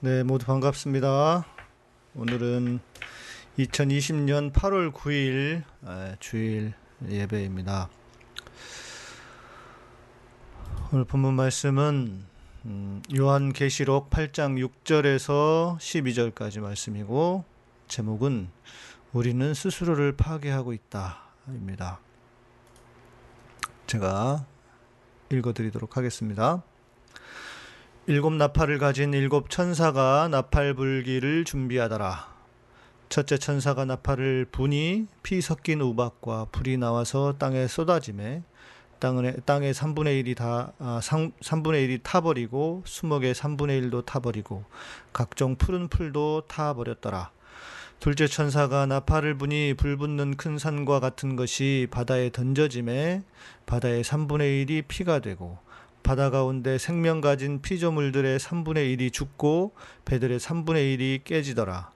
네, 모두 반갑습니다. 오늘은 2020년 8월 9일 아, 주일 예배입니다. 오늘 본문 말씀은 음, 요한계시록 8장 6절에서 12절까지 말씀이고 제목은 우리는 스스로를 파괴하고 있다입니다. 제가 읽어드리도록 하겠습니다. 일곱 나팔을 가진 일곱 천사가 나팔 불기를 준비하더라. 첫째 천사가 나팔을 부니 피 섞인 우박과 불이 나와서 땅에 쏟아짐에 땅의 땅의 3분의 1이 다 아, 3, 3분의 1이 타버리고 수목의 3분의 1도 타버리고 각종 푸른 풀도 타버렸더라. 둘째 천사가 나팔을 부니 불 붙는 큰 산과 같은 것이 바다에 던져짐에 바다의 3분의 1이 피가 되고 바다 가운데 생명 가진 피조물들의 3분의 1이 죽고 배들의 3분의 1이 깨지더라.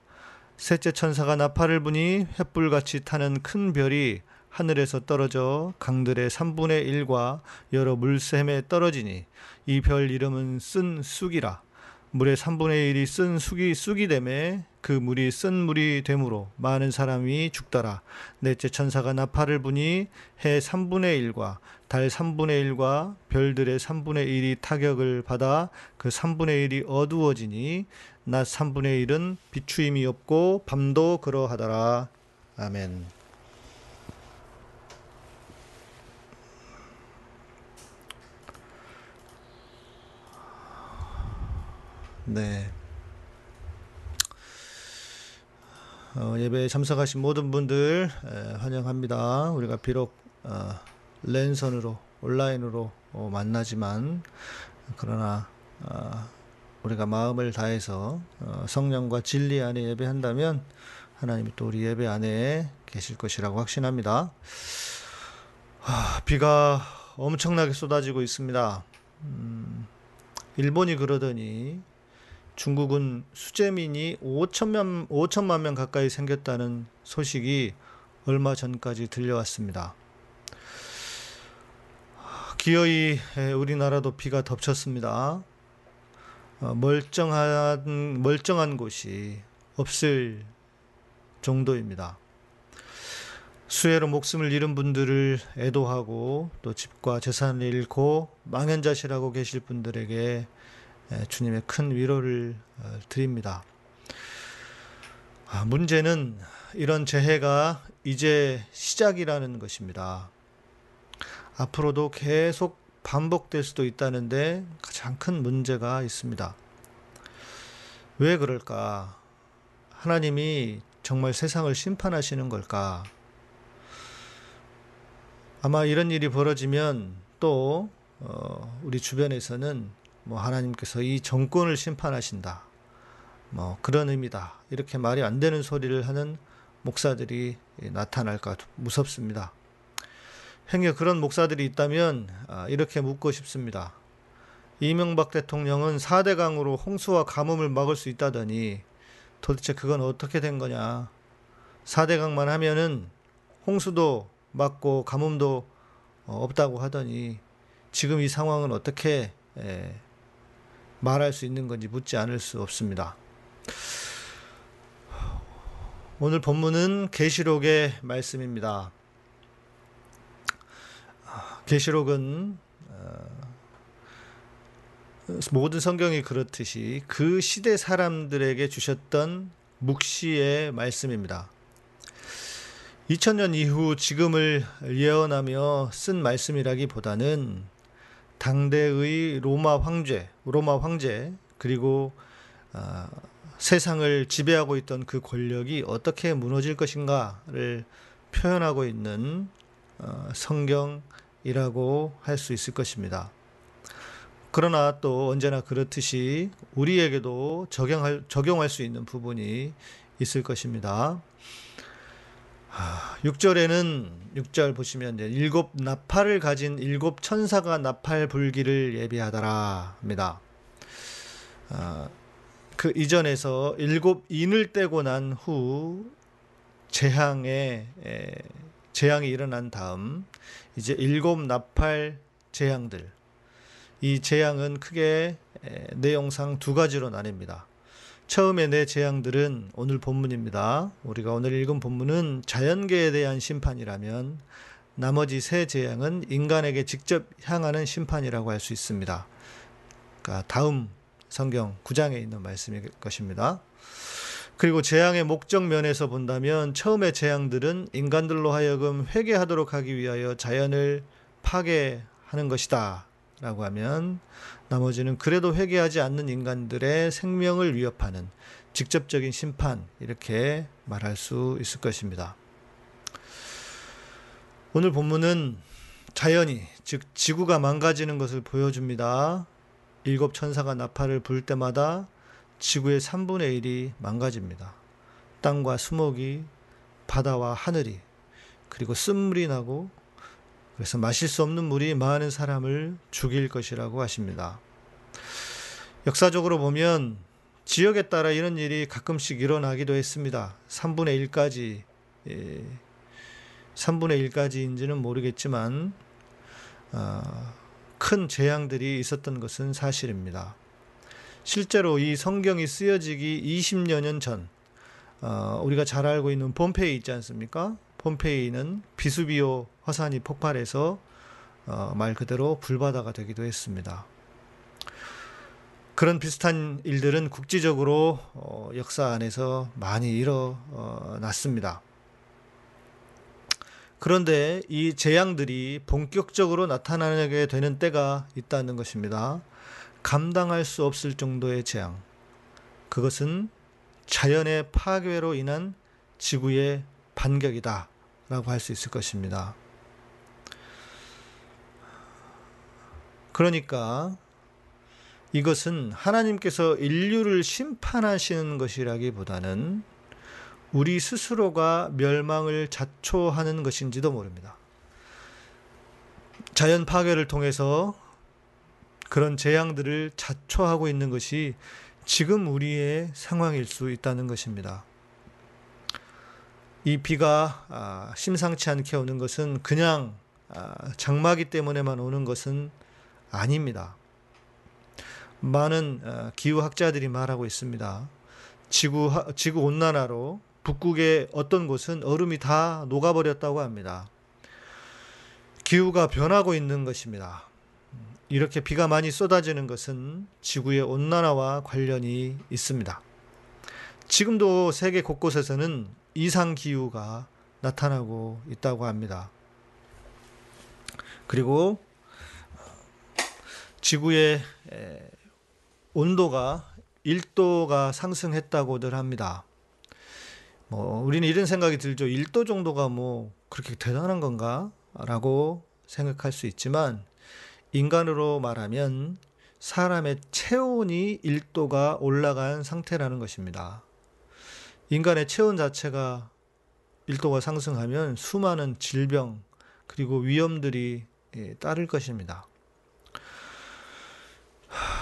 셋째 천사가 나팔을 부니 횃불같이 타는 큰 별이 하늘에서 떨어져 강들의 3분의 1과 여러 물샘에 떨어지니 이 별 이름은 쓴 쑥이라. 물의 3분의 1이 쓴 쑥이 쑥이 되매 그 물이 쓴 물이 되므로 많은 사람이 죽더라. 넷째 천사가 나팔을 부니 해 3분의 1과 달 3분의 1과 별들의 3분의 1이 타격을 받아 그 3분의 1이 어두워지니 낮 3분의 1은 비추임이 없고 밤도 그러하더라. 아멘. 네. 어, 예배에 참석하신 모든 분들 에, 환영합니다. 우리가 비록 어, 랜선으로 온라인으로 어, 만나지만 그러나 어, 우리가 마음을 다해서 어, 성령과 진리 안에 예배한다면 하나님이 또 우리 예배 안에 계실 것이라고 확신합니다. 하, 비가 엄청나게 쏟아지고 있습니다. 음, 일본이 그러더니 중국은 수재민이 5천만, 5천만 명 가까이 생겼다는 소식이 얼마 전까지 들려왔습니다. 기어이 우리나라도 비가 덮쳤습니다. 어, 멀쩡한 멀쩡한 곳이 없을 정도입니다. 수해로 목숨을 잃은 분들을 애도하고 또 집과 재산을 잃고 망연자실하고 계실 분들에게 주님의 큰 위로를 어, 드립니다. 아, 문제는 이런 재해가 이제 시작이라는 것입니다. 앞으로도 계속 반복될 수도 있다는데 가장 큰 문제가 있습니다. 왜 그럴까? 하나님이 정말 세상을 심판하시는 걸까? 아마 이런 일이 벌어지면 또 어, 우리 주변에서는 뭐 하나님께서 이 정권을 심판하신다. 뭐 그런 의미다. 이렇게 말이 안 되는 소리를 하는 목사들이 나타날까 무섭습니다. 행여 그런 목사들이 있다면 아, 이렇게 묻고 싶습니다. 이명박 대통령은 4대강으로 홍수와 가뭄을 막을 수 있다더니 도대체 그건 어떻게 된 거냐. 4대강만 하면은 홍수도 막고 가뭄도 어, 없다고 하더니 지금 이 상황은 어떻게 말할 수 있는 건지 묻지 않을 수 없습니다. 오늘 본문은 계시록의 말씀입니다. 계시록은 어, 모든 성경이 그렇듯이 그 시대 사람들에게 주셨던 묵시의 말씀입니다. 2000년 이후 지금을 예언하며 쓴 말씀이라기보다는 당대의 로마 황제, 로마 황제 그리고 어, 세상을 지배하고 있던 그 권력이 어떻게 무너질 것인가를 표현하고 있는 어, 성경이라고 할 수 있을 것입니다. 그러나 또 언제나 그렇듯이 우리에게도 적용할, 적용할 수 있는 부분이 있을 것입니다. 6절에는 6절 보시면 일곱 나팔을 가진 일곱 천사가 나팔 불기를 예비하더라 합니다. 아, 그 이전에서 일곱 인을 떼고 난 후 재앙에 재앙이 일어난 다음 이제 일곱 나팔 재앙들 이 재앙은 크게 내용상 두 가지로 나뉩니다. 처음에 내 재앙들은 오늘 본문입니다. 우리가 오늘 읽은 본문은 자연계에 대한 심판이라면 나머지 세 재앙은 인간에게 직접 향하는 심판이라고 할 수 있습니다. 그러니까 다음 성경 9장에 있는 말씀일 것입니다. 그리고 재앙의 목적 면에서 본다면 처음의 재앙들은 인간들로 하여금 회개하도록 하기 위하여 자연을 파괴하는 것이다. 라고 하면 나머지는 그래도 회개하지 않는 인간들의 생명을 위협하는 직접적인 심판 이렇게 말할 수 있을 것입니다. 오늘 본문은 자연이 즉 지구가 망가지는 것을 보여줍니다. 일곱 천사가 나팔을 불 때마다 지구의 3분의 1이 망가집니다. 땅과 수목이 바다와 하늘이 그리고 쓴물이 나고 그래서 마실 수 없는 물이 많은 사람을 죽일 것이라고 하십니다. 역사적으로 보면 지역에 따라 이런 일이 가끔씩 일어나기도 했습니다. 3분의 1까지, 예, 3분의 1까지인지는 모르겠지만, 어, 큰 재앙들이 있었던 것은 사실입니다. 실제로 이 성경이 쓰여지기 20여 년 전, 어, 우리가 잘 알고 있는 폼페이 있지 않습니까? 폼페이는 비수비오 화산이 폭발해서 어, 말 그대로 불바다가 되기도 했습니다. 그런 비슷한 일들은 국지적으로 어, 역사 안에서 많이 일어났습니다. 그런데 이 재앙들이 본격적으로 나타나게 되는 때가 있다는 것입니다. 감당할 수 없을 정도의 재앙. 그것은 자연의 파괴로 인한 지구의 반격이다. 라고 할 수 있을 것입니다. 그러니까 이것은 하나님께서 인류를 심판하시는 것이라기보다는 우리 스스로가 멸망을 자초하는 것인지도 모릅니다. 자연 파괴를 통해서 그런 재앙들을 자초하고 있는 것이 지금 우리의 상황일 수 있다는 것입니다. 이 비가 아, 심상치 않게 오는 것은 그냥 아, 장마기 때문에만 오는 것은 아닙니다. 많은 아, 기후학자들이 말하고 있습니다. 지구, 지구 온난화로 북극의 어떤 곳은 얼음이 다 녹아버렸다고 합니다. 기후가 변하고 있는 것입니다. 이렇게 비가 많이 쏟아지는 것은 지구의 온난화와 관련이 있습니다. 지금도 세계 곳곳에서는 이상 기후가 나타나고 있다고 합니다. 그리고 지구의 온도가 1도가 상승했다고들 합니다. 뭐 우리는 이런 생각이 들죠. 1도 정도가 뭐 그렇게 대단한 건가? 라고 생각할 수 있지만 인간으로 말하면 사람의 체온이 1도가 올라간 상태라는 것입니다. 인간의 체온 자체가 1도가 상승하면 수많은 질병 그리고 위험들이 예, 따를 것입니다.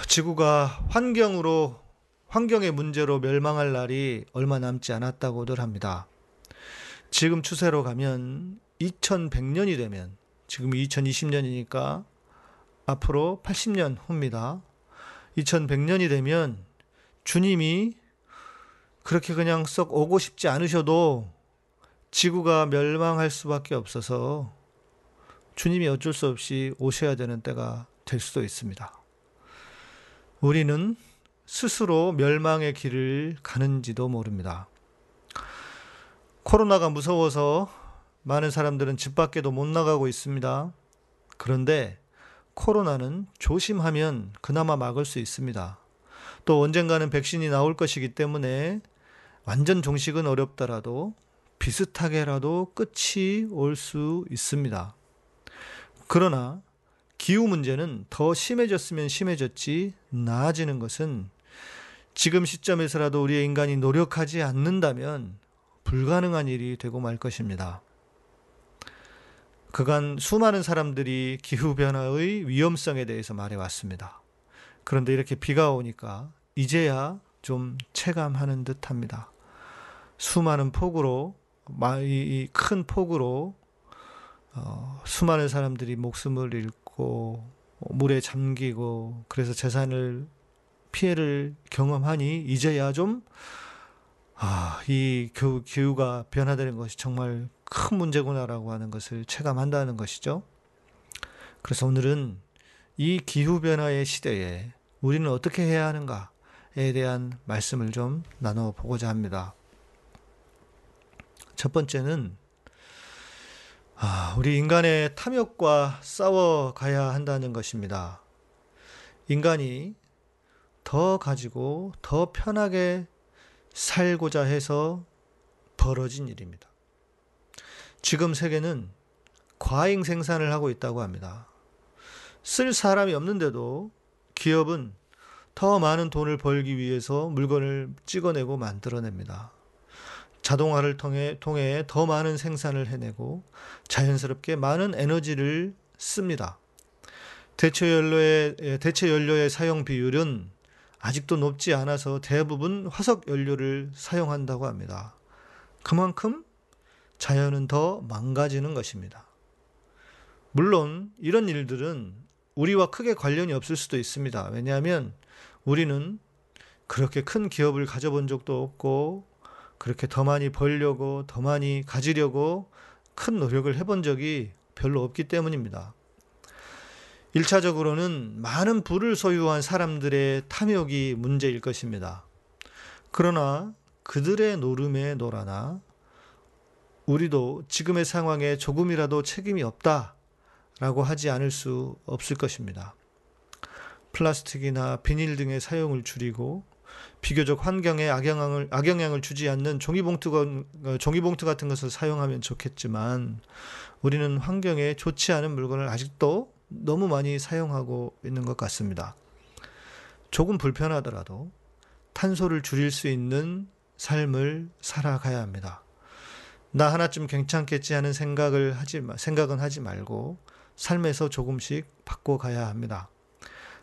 지구가 환경으로 환경의 문제로 멸망할 날이 얼마 남지 않았다고들 합니다. 지금 추세로 가면 2100년이 되면 지금 2020년이니까 앞으로 80년 후입니다. 2100년이 되면 주님이 그렇게 그냥 썩 오고 싶지 않으셔도 지구가 멸망할 수밖에 없어서 주님이 어쩔 수 없이 오셔야 되는 때가 될 수도 있습니다. 우리는 스스로 멸망의 길을 가는지도 모릅니다. 코로나가 무서워서 많은 사람들은 집 밖에도 못 나가고 있습니다. 그런데 코로나는 조심하면 그나마 막을 수 있습니다. 또 언젠가는 백신이 나올 것이기 때문에 완전 종식은 어렵더라도 비슷하게라도 끝이 올 수 있습니다. 그러나 기후 문제는 더 심해졌으면 심해졌지 나아지는 것은 지금 시점에서라도 우리의 인간이 노력하지 않는다면 불가능한 일이 되고 말 것입니다. 그간 수많은 사람들이 기후변화의 위험성에 대해서 말해왔습니다. 그런데 이렇게 비가 오니까 이제야 좀 체감하는 듯 합니다. 수많은 폭우로, 큰 폭우로 어, 수많은 사람들이 목숨을 잃고 물에 잠기고 그래서 재산을 피해를 경험하니 이제야 좀 아, 이 교, 기후가 변화되는 것이 정말 큰 문제구나라고 하는 것을 체감한다는 것이죠. 그래서 오늘은 이 기후 변화의 시대에 우리는 어떻게 해야 하는가에 대한 말씀을 좀 나눠 보고자 합니다. 첫 번째는 아, 우리 인간의 탐욕과 싸워 가야 한다는 것입니다. 인간이 더 가지고 더 편하게 살고자 해서 벌어진 일입니다. 지금 세계는 과잉 생산을 하고 있다고 합니다. 쓸 사람이 없는데도 기업은 더 많은 돈을 벌기 위해서 물건을 찍어내고 만들어냅니다. 자동화를 통해, 통해 더 많은 생산을 해내고 자연스럽게 많은 에너지를 씁니다. 대체 연료의, 대체 연료의 사용 비율은 아직도 높지 않아서 대부분 화석 연료를 사용한다고 합니다. 그만큼 자연은 더 망가지는 것입니다. 물론 이런 일들은 우리와 크게 관련이 없을 수도 있습니다. 왜냐하면 우리는 그렇게 큰 기업을 가져본 적도 없고 그렇게 더 많이 벌려고 더 많이 가지려고 큰 노력을 해본 적이 별로 없기 때문입니다. 1차적으로는 많은 부를 소유한 사람들의 탐욕이 문제일 것입니다. 그러나 그들의 노름에 놀아나 우리도 지금의 상황에 조금이라도 책임이 없다 라고 하지 않을 수 없을 것입니다. 플라스틱이나 비닐 등의 사용을 줄이고 비교적 환경에 악영향을, 악영향을 주지 않는 종이봉투, 종이봉투 같은 것을 사용하면 좋겠지만 우리는 환경에 좋지 않은 물건을 아직도 너무 많이 사용하고 있는 것 같습니다. 조금 불편하더라도 탄소를 줄일 수 있는 삶을 살아가야 합니다. 나 하나쯤 괜찮겠지 하는 생각을 하지 생각은 하지 말고 삶에서 조금씩 바꿔 가야 합니다.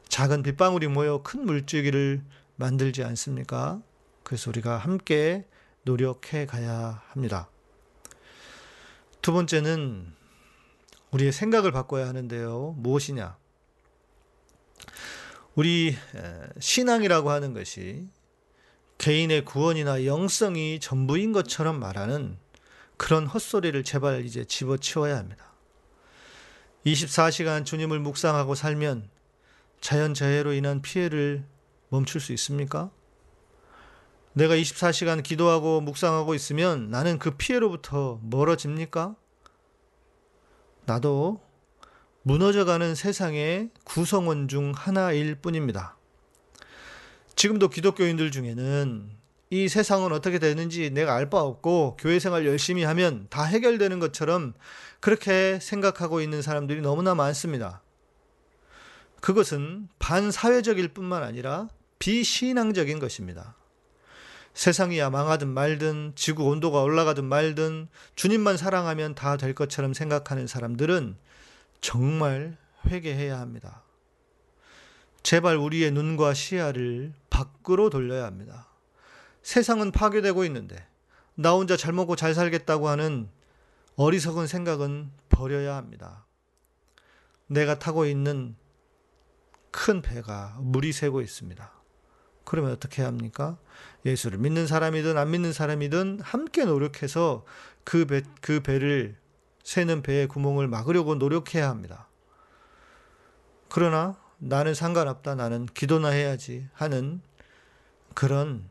작은 빗방울이 모여 큰 물줄기를 만들지 않습니까? 그래서 우리가 함께 노력해 가야 합니다. 두 번째는 우리의 생각을 바꿔야 하는데요. 무엇이냐? 우리 신앙이라고 하는 것이 개인의 구원이나 영성이 전부인 것처럼 말하는 그런 헛소리를 제발 이제 집어치워야 합니다. 24시간 주님을 묵상하고 살면 자연재해로 인한 피해를 멈출 수 있습니까? 내가 24시간 기도하고 묵상하고 있으면 나는 그 피해로부터 멀어집니까? 나도 무너져가는 세상의 구성원 중 하나일 뿐입니다. 지금도 기독교인들 중에는 이 세상은 어떻게 되는지 내가 알 바 없고 교회 생활 열심히 하면 다 해결되는 것처럼 그렇게 생각하고 있는 사람들이 너무나 많습니다. 그것은 반사회적일 뿐만 아니라 비신앙적인 것입니다. 세상이 망하든 말든 지구 온도가 올라가든 말든 주님만 사랑하면 다 될 것처럼 생각하는 사람들은 정말 회개해야 합니다. 제발 우리의 눈과 시야를 밖으로 돌려야 합니다. 세상은 파괴되고 있는데 나 혼자 잘 먹고 잘 살겠다고 하는 어리석은 생각은 버려야 합니다. 내가 타고 있는 큰 배가 물이 새고 있습니다. 그러면 어떻게 합니까? 예수를 믿는 사람이든 안 믿는 사람이든 함께 노력해서 그 배, 그 배를 새는 배의 구멍을 막으려고 노력해야 합니다. 그러나 나는 상관없다. 나는 기도나 해야지 하는 그런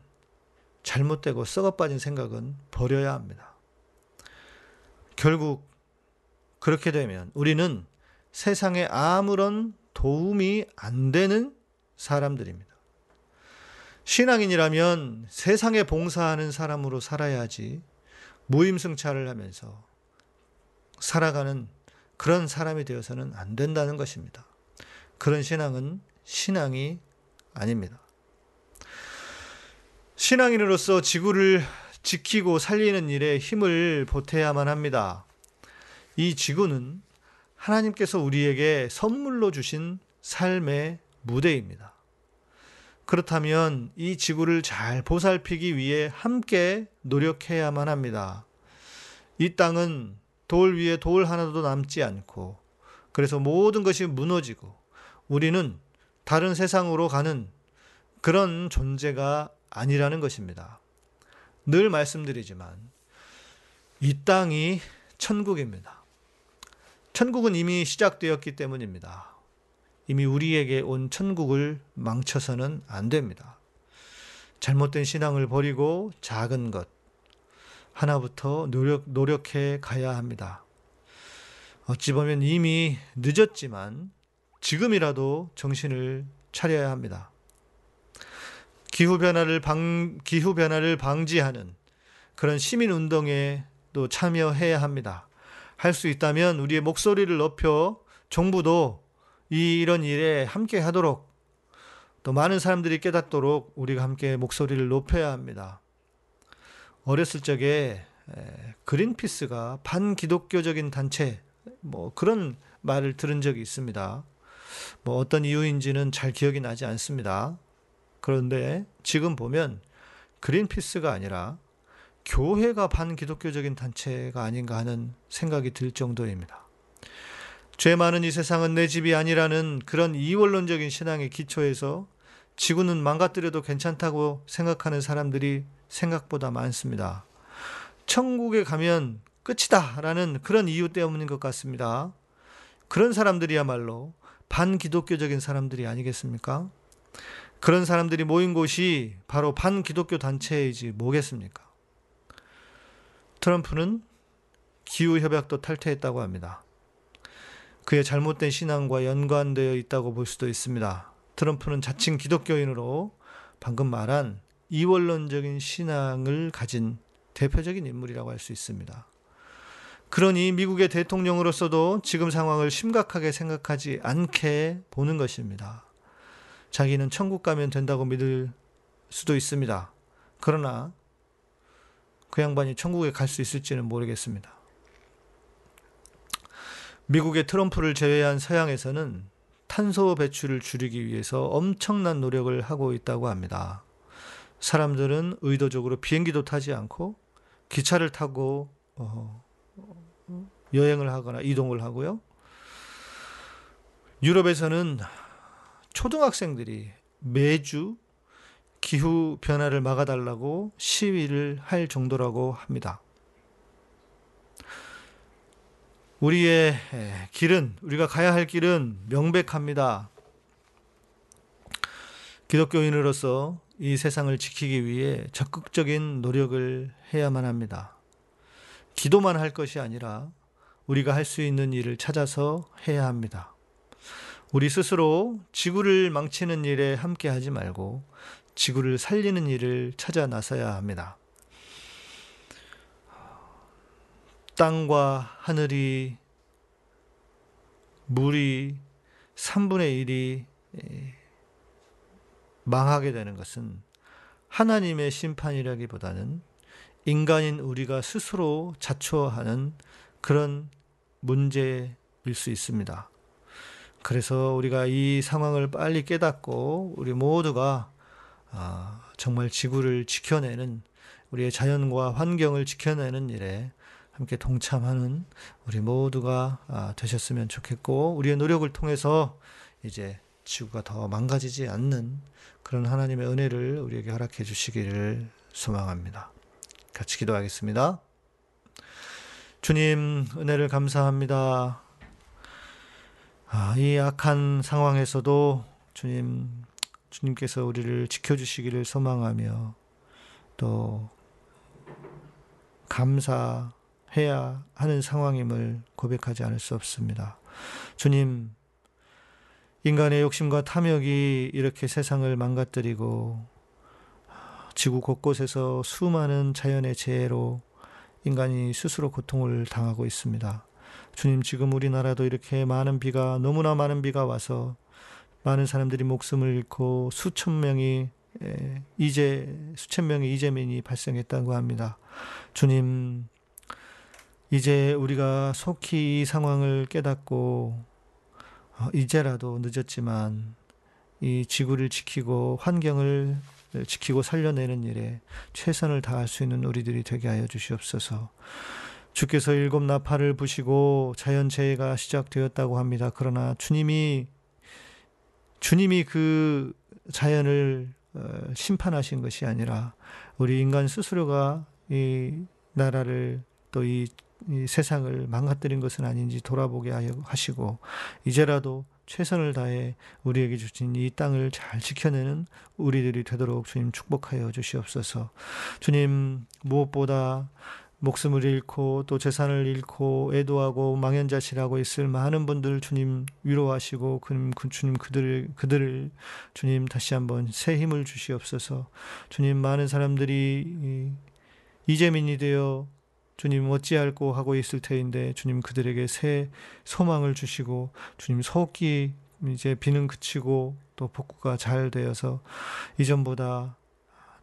잘못되고 썩어빠진 생각은 버려야 합니다. 결국 그렇게 되면 우리는 세상에 아무런 도움이 안 되는 사람들입니다. 신앙인이라면 세상에 봉사하는 사람으로 살아야지 무임승차를 하면서 살아가는 그런 사람이 되어서는 안 된다는 것입니다. 그런 신앙은 신앙이 아닙니다. 신앙인으로서 지구를 지키고 살리는 일에 힘을 보태야만 합니다. 이 지구는 하나님께서 우리에게 선물로 주신 삶의 무대입니다. 그렇다면 이 지구를 잘 보살피기 위해 함께 노력해야만 합니다. 이 땅은 돌 위에 돌 하나도 남지 않고 그래서 모든 것이 무너지고 우리는 다른 세상으로 가는 그런 존재가 아니라는 것입니다. 늘 말씀드리지만 이 땅이 천국입니다. 천국은 이미 시작되었기 때문입니다. 이미 우리에게 온 천국을 망쳐서는 안 됩니다. 잘못된 신앙을 버리고 작은 것 하나부터 노력, 노력해 가야 합니다. 어찌 보면 이미 늦었지만 지금이라도 정신을 차려야 합니다. 기후 변화를 방 기후 변화를 방지하는 그런 시민 운동에 또 참여해야 합니다. 할 수 있다면 우리의 목소리를 높여 정부도 이 이런 일에 함께 하도록 또 많은 사람들이 깨닫도록 우리가 함께 목소리를 높여야 합니다. 어렸을 적에 그린피스가 반기독교적인 단체 뭐 그런 말을 들은 적이 있습니다. 뭐 어떤 이유인지는 잘 기억이 나지 않습니다. 그런데 지금 보면 그린피스가 아니라 교회가 반기독교적인 단체가 아닌가 하는 생각이 들 정도입니다. 죄 많은 이 세상은 내 집이 아니라는 그런 이원론적인 신앙의 기초에서 지구는 망가뜨려도 괜찮다고 생각하는 사람들이 생각보다 많습니다. 천국에 가면 끝이다 라는 그런 이유 때문인 것 같습니다. 그런 사람들이야말로 반기독교적인 사람들이 아니겠습니까? 그런 사람들이 모인 곳이 바로 반기독교 단체이지 뭐겠습니까? 트럼프는 기후협약도 탈퇴했다고 합니다. 그의 잘못된 신앙과 연관되어 있다고 볼 수도 있습니다. 트럼프는 자칭 기독교인으로 방금 말한 이원론적인 신앙을 가진 대표적인 인물이라고 할 수 있습니다. 그러니 미국의 대통령으로서도 지금 상황을 심각하게 생각하지 않게 보는 것입니다. 자기는 천국 가면 된다고 믿을 수도 있습니다. 그러나 그 양반이 천국에 갈 수 있을지는 모르겠습니다. 미국의 트럼프를 제외한 서양에서는 탄소 배출을 줄이기 위해서 엄청난 노력을 하고 있다고 합니다. 사람들은 의도적으로 비행기도 타지 않고 기차를 타고 어, 여행을 하거나 이동을 하고요. 유럽에서는 초등학생들이 매주 기후 변화를 막아달라고 시위를 할 정도라고 합니다. 우리의 길은, 우리가 가야 할 길은 명백합니다. 기독교인으로서 이 세상을 지키기 위해 적극적인 노력을 해야만 합니다. 기도만 할 것이 아니라 우리가 할 수 있는 일을 찾아서 해야 합니다. 우리 스스로 지구를 망치는 일에 함께 하지 말고 지구를 살리는 일을 찾아 나서야 합니다. 땅과 하늘이 물이 3분의 1이 망하게 되는 것은 하나님의 심판이라기보다는 인간인 우리가 스스로 자초하는 그런 문제일 수 있습니다. 그래서 우리가 이 상황을 빨리 깨닫고 우리 모두가 아, 정말 지구를 지켜내는 우리의 자연과 환경을 지켜내는 일에 함께 동참하는 우리 모두가 아, 되셨으면 좋겠고 우리의 노력을 통해서 이제 지구가 더 망가지지 않는 그런 하나님의 은혜를 우리에게 허락해 주시기를 소망합니다. 같이 기도하겠습니다. 주님 은혜를 감사합니다. 아, 이 악한 상황에서도 주님 주님께서 우리를 지켜주시기를 소망하며 또 감사해야 하는 상황임을 고백하지 않을 수 없습니다. 주님, 인간의 욕심과 탐욕이 이렇게 세상을 망가뜨리고 지구 곳곳에서 수많은 자연의 재해로 인간이 스스로 고통을 당하고 있습니다. 주님, 지금 우리나라도 이렇게 많은 비가, 너무나 많은 비가 와서 많은 사람들이 목숨을 잃고 수천 명이 이제 수천 명의 이재민이 발생했다고 합니다. 주님, 이제 우리가 속히 이 상황을 깨닫고 어, 이제라도 늦었지만 이 지구를 지키고 환경을 지키고 살려내는 일에 최선을 다할 수 있는 우리들이 되게 하여 주시옵소서. 주께서 일곱 나팔을 부시고 자연재해가 시작되었다고 합니다. 그러나 주님이 주님이 그 자연을 어, 심판하신 것이 아니라 우리 인간 스스로가 이 나라를 또이 세상을 망가뜨린 것은 아닌지 돌아보게 하시고 이제라도 최선을 다해 우리에게 주신 이 땅을 잘 지켜내는 우리들이 되도록 주님 축복하여 주시옵소서. 주님 무엇보다 목숨을 잃고 또 재산을 잃고 애도하고 망연자실하고 있을 많은 분들 주님 위로하시고 그, 그 주님 그들을 그들을 주님 다시 한번 새 힘을 주시옵소서. 주님 많은 사람들이 이재민이 되어 주님 어찌할고 하고 있을 터인데 주님 그들에게 새 소망을 주시고 주님 속기 이제 비는 그치고 또 복구가 잘 되어서 이전보다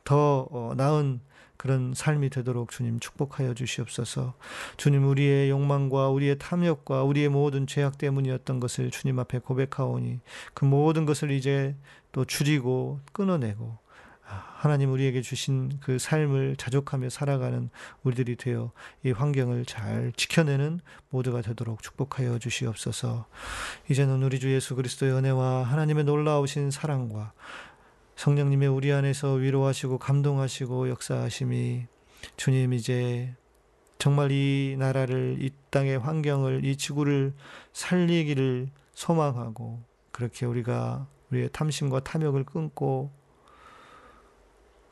더 어, 나은 그런 삶이 되도록 주님 축복하여 주시옵소서. 주님 우리의 욕망과 우리의 탐욕과 우리의 모든 죄악 때문이었던 것을 주님 앞에 고백하오니 그 모든 것을 이제 또 줄이고 끊어내고 하나님 우리에게 주신 그 삶을 자족하며 살아가는 우리들이 되어 이 환경을 잘 지켜내는 모두가 되도록 축복하여 주시옵소서. 이제는 우리 주 예수 그리스도의 은혜와 하나님의 놀라우신 사랑과 성령님의 우리 안에서 위로하시고 감동하시고 역사하심이 주님 이제 정말 이 나라를 이 땅의 환경을 이 지구를 살리기를 소망하고 그렇게 우리가 우리의 탐심과 탐욕을 끊고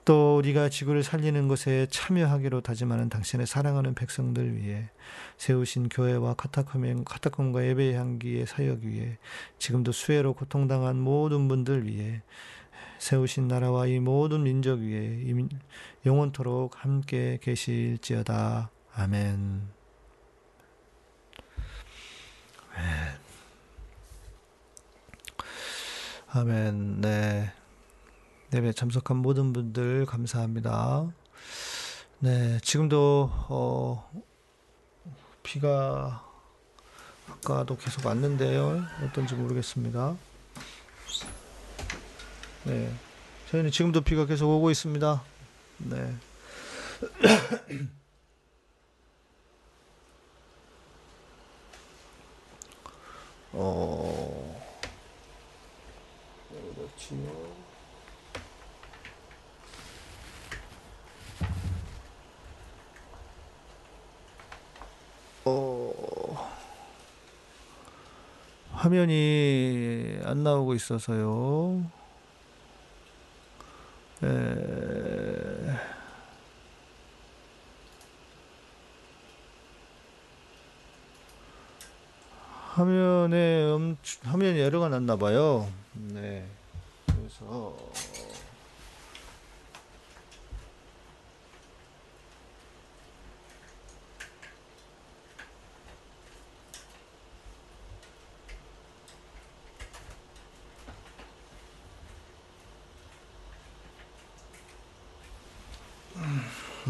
또 우리가 지구를 살리는 것에 참여하기로 다짐하는 당신의 사랑하는 백성들 위해 세우신 교회와 카타콤, 카타콤과 예배의 향기의 사역 위에 지금도 수해로 고통당한 모든 분들 위해 세우신 나라와 이 모든 민족 위에 영원토록 함께 계실지어다. 아멘. 아멘. 네. 예배 참석한 모든 분들 감사합니다. 네, 지금도 어, 비가 아까도 계속 왔는데요. 어떤지 모르겠습니다. 네, 저희는 지금도 비가 계속 오고 있습니다. 네. 어. 어, 화면이 안 나오고 있어서요. 에... 화면에 음, 화면이 에러가 났나 봐요. 네. 그래서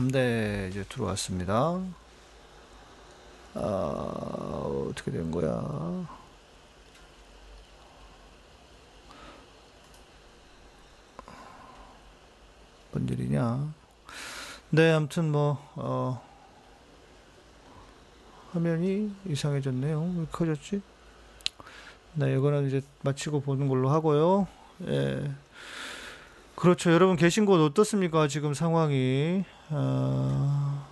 네, 이제 들어왔습니다. 아, 어떻게 된 거야? 뭔 일이냐? 네, 아무튼 뭐, 어, 화면이 이상해졌네요. 왜 커졌지? 네, 이거는 이제 마치고 보는 걸로 하고요. 예. 그렇죠. 여러분 계신 곳 어떻습니까? 지금 상황이. 어...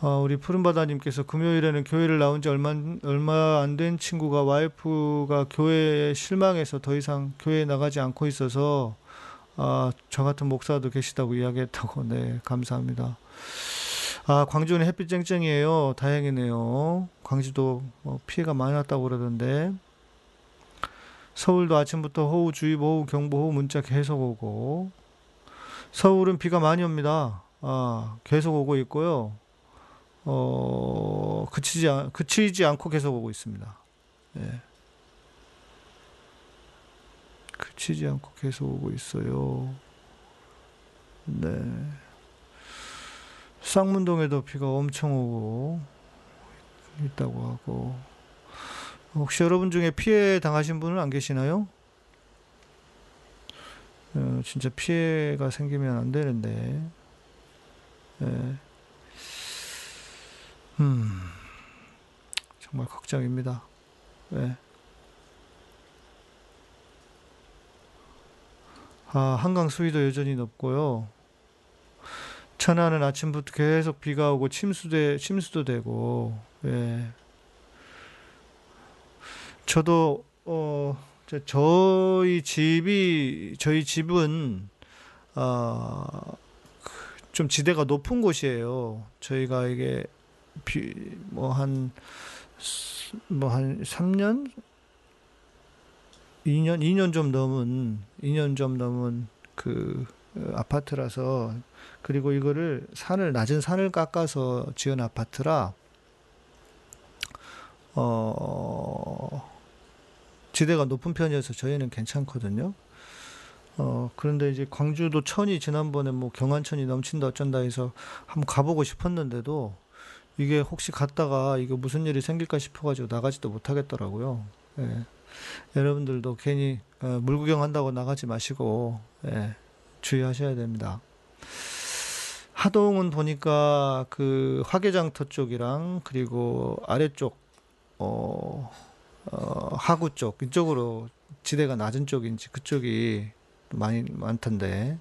아, 우리 푸른바다님께서 금요일에는 교회를 나온 지 얼마, 얼마 안 된 친구가 와이프가 교회에 실망해서 더 이상 교회에 나가지 않고 있어서 아, 저 같은 목사도 계시다고 이야기했다고. 네, 감사합니다. 아, 광주는 햇빛 쨍쨍이에요. 다행이네요. 광주도 뭐 피해가 많이 났다고 그러던데. 서울도 아침부터 호우주의보, 호우경보, 호우 문자 계속 오고 서울은 비가 많이 옵니다. 아, 계속 오고 있고요. 어, 그치지, 그치지 않고 계속 오고 있습니다. 예. 그치지 않고 계속 오고 있어요. 네. 쌍문동에도 비가 엄청 오고 있다고 하고 혹시 여러분 중에 피해 당하신 분은 안 계시나요? 어, 진짜 피해가 생기면 안 되는데. 네. 음, 정말 걱정입니다. 네. 아, 한강 수위도 여전히 높고요. 천안은 아침부터 계속 비가 오고 침수돼 침수도 되고 예. 저도 어 저- 저희 집이 저희 집은 어 좀 지대가 높은 곳이에요. 저희가 이게 뭐한 뭐 한 3년 2년 2년 좀 넘은 2년 좀 넘은 그 어, 아파트라서 그리고 이거를 산을 낮은 산을 깎아서 지은 아파트라 어 지대가 높은 편이어서 저희는 괜찮거든요. 어 그런데 이제 광주도 천이 지난번에 뭐 경안천이 넘친다 어쩐다 해서 한번 가보고 싶었는데도 이게 혹시 갔다가 이거 무슨 일이 생길까 싶어가지고 나가지도 못하겠더라고요. 예. 여러분들도 괜히 어, 물 구경 한다고 나가지 마시고 예, 주의하셔야 됩니다. 하동은 보니까 그 화개장터 쪽이랑 그리고 아래쪽 어, 어, 하구 쪽 이쪽으로 지대가 낮은 쪽인지 그쪽이 많이 많던데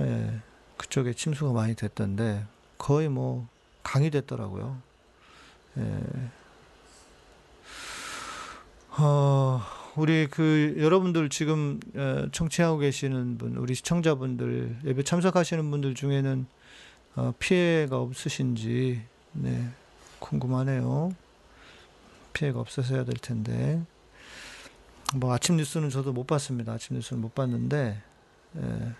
예, 그쪽에 침수가 많이 됐던데 거의 뭐 강이 됐더라고요. 예. 어, 우리 그 여러분들 지금 어, 청취하고 계시는 분, 우리 시청자분들 예배 참석하시는 분들 중에는 어, 피해가 없으신지 네, 궁금하네요. 피해가 없으셔야 될 텐데. 뭐 아침 뉴스는 저도 못 봤습니다. 아침 뉴스는 못 봤는데 예.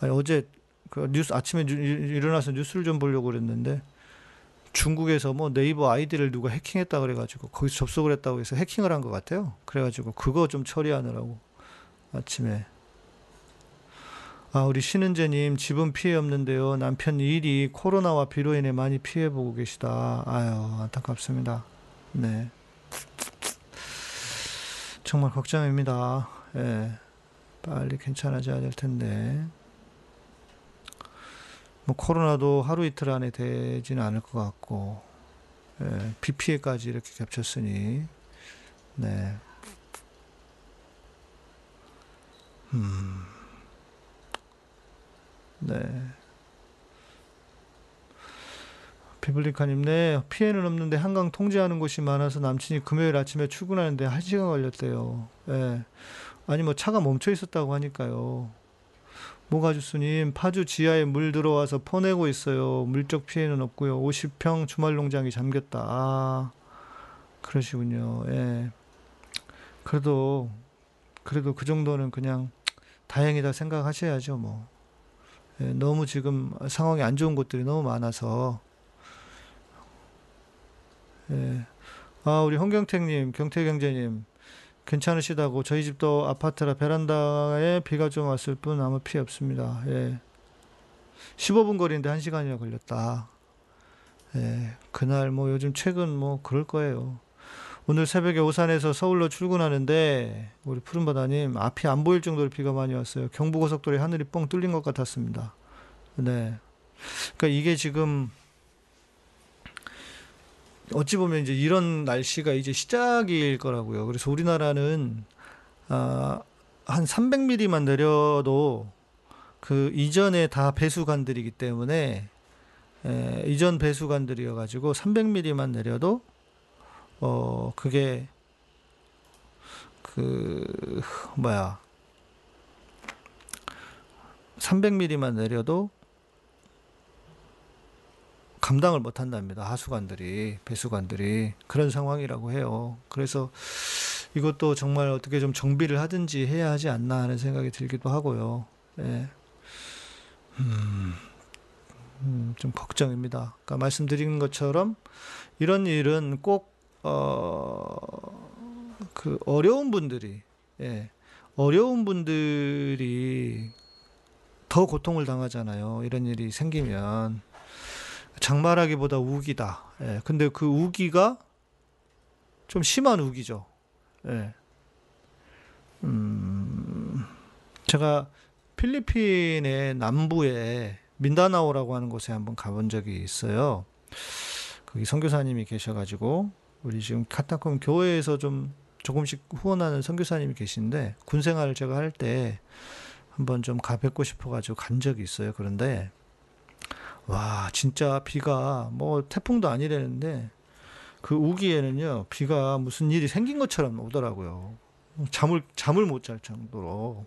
아니, 어제 그 뉴스 아침에 뉴- 일어나서 뉴스를 좀 보려고 그랬는데 중국에서 뭐 네이버 아이디를 누가 해킹했다 그래가지고 거기서 접속을 했다고 해서 해킹을 한 것 같아요. 그래가지고 그거 좀 처리하느라고 아침에 아 우리 신은재님 집은 피해 없는데요. 남편 일이 코로나와 비로 인해 많이 피해 보고 계시다. 아유 안타깝습니다. 네 정말 걱정입니다. 예 빨리 괜찮아져야 될 텐데. 뭐 코로나도 하루 이틀 안에 되지는 않을 것 같고 예, 비 피해까지 이렇게 겹쳤으니 네. 음. 네. 비블리카님, 네, 피해는 없는데 한강 통제하는 곳이 많아서 남친이 금요일 아침에 출근하는데 한 시간 걸렸대요. 예. 아니, 뭐 차가 멈춰 있었다고 하니까요. 모가주스님, 파주 지하에 물 들어와서 퍼내고 있어요. 물적 피해는 없고요. 50평 주말 농장이 잠겼다. 아, 그러시군요. 예. 그래도, 그래도 그 정도는 그냥 다행이다 생각하셔야죠, 뭐. 예, 너무 지금 상황이 안 좋은 곳들이 너무 많아서. 예. 아, 우리 홍경택님, 경태경제님. 괜찮으시다고 저희 집도 아파트라 베란다에 비가 좀 왔을 뿐 아무 피해 없습니다. 예. 15분 거리인데 1시간이나 걸렸다. 예. 그날 뭐 요즘 최근 뭐 그럴 거예요. 오늘 새벽에 오산에서 서울로 출근하는데 우리 푸른바다님 앞이 안 보일 정도로 비가 많이 왔어요. 경부고속도로에 하늘이 뻥 뚫린 것 같았습니다. 네. 그러니까 이게 지금 어찌 보면 이제 이런 날씨가 이제 시작일 거라고요. 그래서 우리나라는 아, 한 300mm만 내려도 그 이전에 다 배수관들이기 때문에 에, 이전 배수관들이어 가지고 300mm만 내려도 어 그게 그 뭐야 300mm만 내려도 감당을 못 한답니다. 하수관들이, 배수관들이. 그런 상황이라고 해요. 그래서 이것도 정말 어떻게 좀 정비를 하든지 해야 하지 않나 하는 생각이 들기도 하고요. 예. 음, 음, 좀 걱정입니다. 그러니까 말씀드린 것처럼 이런 일은 꼭, 어, 그 어려운 분들이, 예. 어려운 분들이 더 고통을 당하잖아요. 이런 일이 생기면. 장마라기보다 우기다. 예, 근데 그 우기가 좀 심한 우기죠. 예. 음, 제가 필리핀의 남부에 민다나오라고 하는 곳에 한번 가본 적이 있어요. 거기 선교사님이 계셔가지고 우리 지금 카타콤 교회에서 좀 조금씩 후원하는 선교사님이 계신데 군 생활을 제가 할 때 한번 좀 가뵙고 싶어가지고 간 적이 있어요. 그런데 와 진짜 비가 뭐 태풍도 아니라는데 그 우기에는요 비가 무슨 일이 생긴 것처럼 오더라고요. 잠을 잠을 못 잘 정도로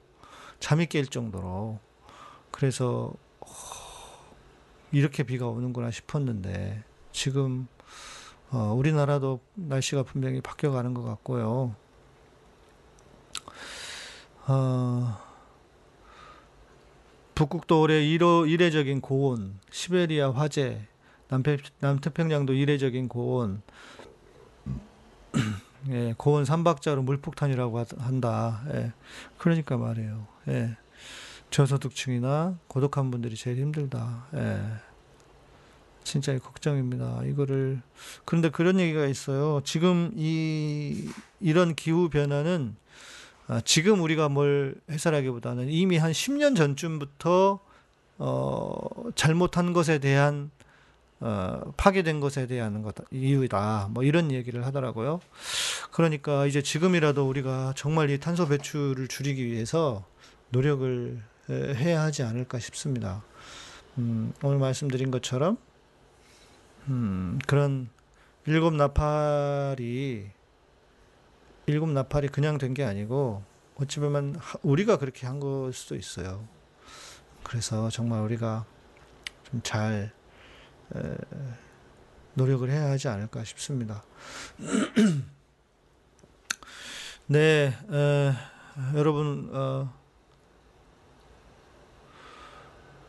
잠이 깰 정도로 그래서 어, 이렇게 비가 오는구나 싶었는데 지금 어, 우리나라도 날씨가 분명히 바뀌어가는 것 같고요. 어, 북극도 올해 이로, 이례적인 고온, 시베리아 화재, 남태, 남태평양도 이례적인 고온, 예, 고온 삼박자로 물폭탄이라고 한다. 예, 그러니까 말이에요. 예, 저소득층이나 고독한 분들이 제일 힘들다. 예, 진짜 걱정입니다. 이거를 그런데 그런 얘기가 있어요. 지금 이 이런 기후 변화는 아, 지금 우리가 뭘 해설하기보다는 이미 한 10년 전쯤부터 어, 잘못한 것에 대한 어, 파괴된 것에 대한 것 이유다. 뭐 이런 얘기를 하더라고요. 그러니까 이제 지금이라도 우리가 정말 이 탄소 배출을 줄이기 위해서 노력을 해야 하지 않을까 싶습니다. 음, 오늘 말씀드린 것처럼 음, 그런 일곱 나팔이 일곱 나팔이 그냥 된 게 아니고 어찌 보면 우리가 그렇게 한 걸 수도 있어요. 그래서 정말 우리가 좀 잘 노력을 해야 하지 않을까 싶습니다. 네, 에, 여러분 어,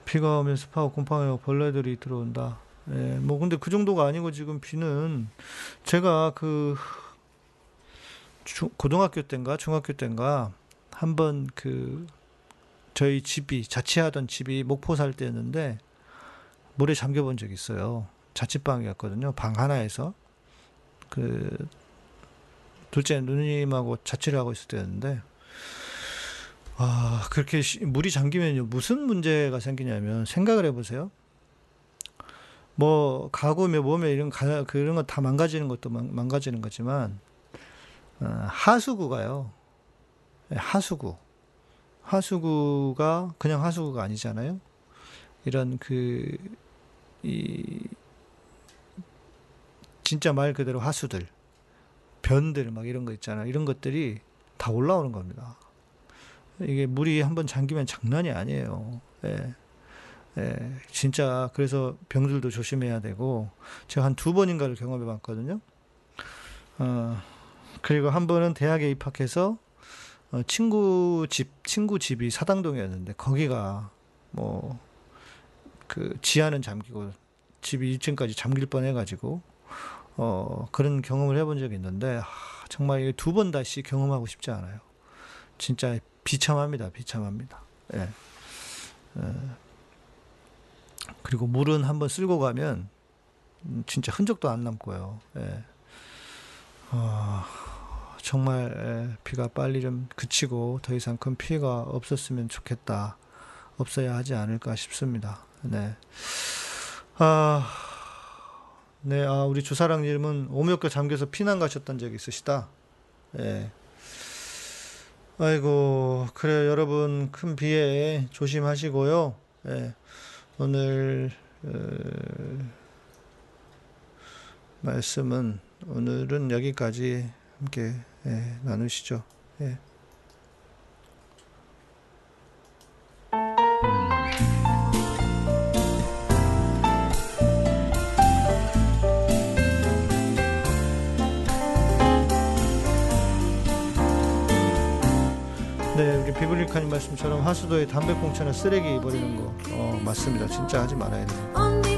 비가 오면 습하고 곰팡이고 벌레들이 들어온다. 예, 뭐 근데 그 정도가 아니고 지금 비는 제가 그 중, 고등학교 때인가 중학교 때인가 한번 그 저희 집이 자취하던 집이 목포 살 때였는데 물에 잠겨 본 적이 있어요. 자취방이었거든요. 방 하나에서 그 둘째 누님하고 자취를 하고 있을 때였는데 아 그렇게 물이 잠기면요 무슨 문제가 생기냐면 생각을 해보세요. 뭐 가구 며 몸에 이런 가, 그런 거 다 망가지는 것도 망, 가지는 거지만 어, 하수구가요. 예, 하수구. 하수구가 그냥 하수구가 아니잖아요. 이런 그, 이, 진짜 말 그대로 하수들, 변들 막 이런 거 있잖아요. 이런 것들이 다 올라오는 겁니다. 이게 물이 한번 잠기면 장난이 아니에요. 예. 예, 진짜 그래서 병들도 조심해야 되고 제가 한 두 번인가를 경험해 봤거든요. 어, 그리고 한 번은 대학에 입학해서 어, 친구 집 친구 집이 사당동이었는데 거기가 뭐 그 지하는 잠기고 집이 1층까지 잠길 뻔해가지고 어 그런 경험을 해본 적이 있는데 하, 정말 두 번 다시 경험하고 싶지 않아요. 진짜 비참합니다. 비참합니다. 예. 예. 그리고 물은 한번 쓸고 가면 진짜 흔적도 안 남고요. 예. 어, 정말 비가 빨리 좀 그치고 더 이상 큰 피해가 없었으면 좋겠다. 없어야 하지 않을까 싶습니다. 네. 아, 네, 아, 우리 주사랑님은 오묘교 잠겨서 피난 가셨던 적이 있으시다. 예. 아이고, 그래, 여러분, 큰 비에 조심하시고요. 예. 오늘, 어, 말씀은 오늘은 여기까지 함께 예, 나누시죠. 예. 네, 우리 비블리카님 말씀처럼 하수도에 담배 꽁초나 쓰레기 버리는 거 어, 맞습니다. 진짜 하지 말아야 돼요.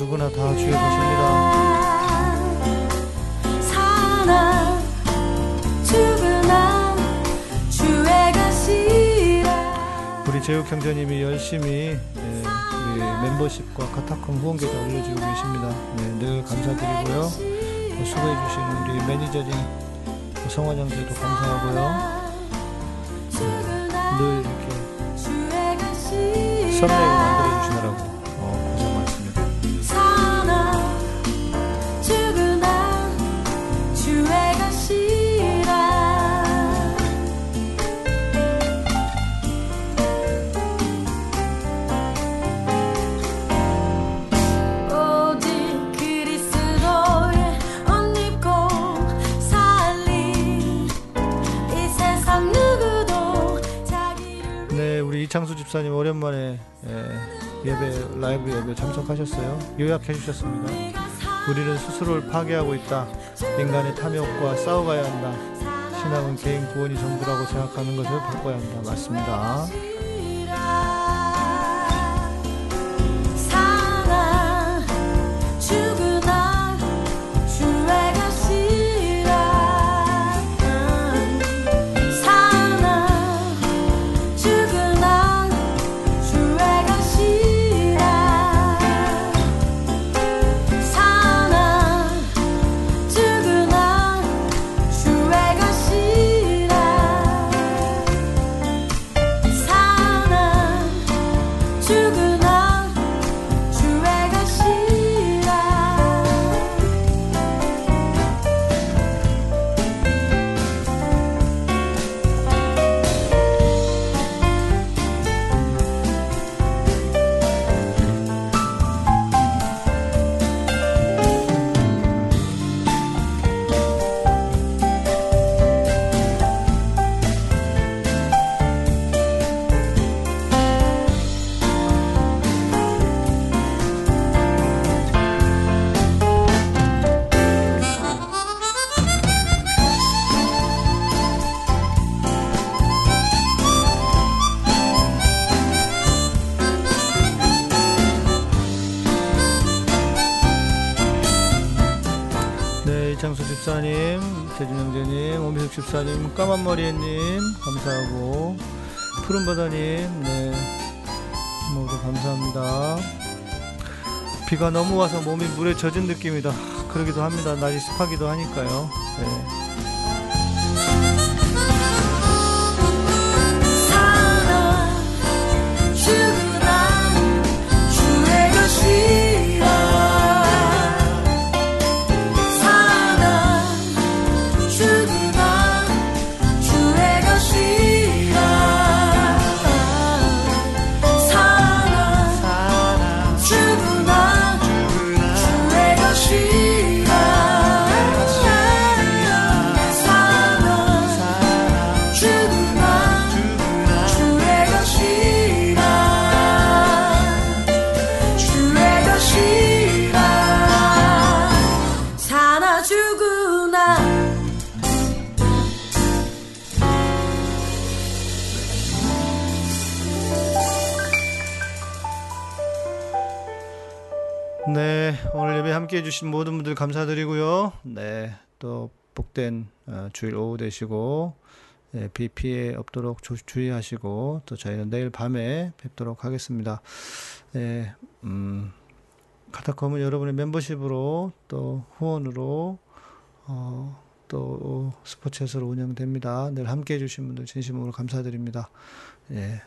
죽으나 다 주의 것입니다. 주의 것이라 우리 제육 형제님이 열심히 네, 우리 멤버십과 카타콤 후원계좌 올려주고 계십니다. 네, 늘 감사드리고요. 또 수고해 주신 우리 매니저님 성원 형제도 감사하고요. 늘 이렇게 설레게 만들어 어, 집사님 오랜만에 예, 예배 라이브 예배 참석하셨어요. 요약해 주셨습니다. 우리는 스스로를 파괴하고 있다. 인간의 탐욕과 싸워가야 한다. 신앙은 개인 구원이 전부라고 생각하는 것을 바꿔야 한다. 맞습니다. 까만 머리애님 감사하고 푸른 바다님, 네, 모두 감사합니다. 비가 너무 와서 몸이 물에 젖은 느낌이다. 그러기도 합니다. 날이 습하기도 하니까요. 네. 감사드리고요. 네, 또 복된 어, 주일 오후 되시고 예, 비 피해 없도록 조, 주의하시고 또 저희는 내일 밤에 뵙도록 하겠습니다. 예, 음, 카타콤은 여러분의 멤버십으로 또 후원으로 어, 또 스포츠에서 운영됩니다. 늘 함께 해주신 분들 진심으로 감사드립니다. 예,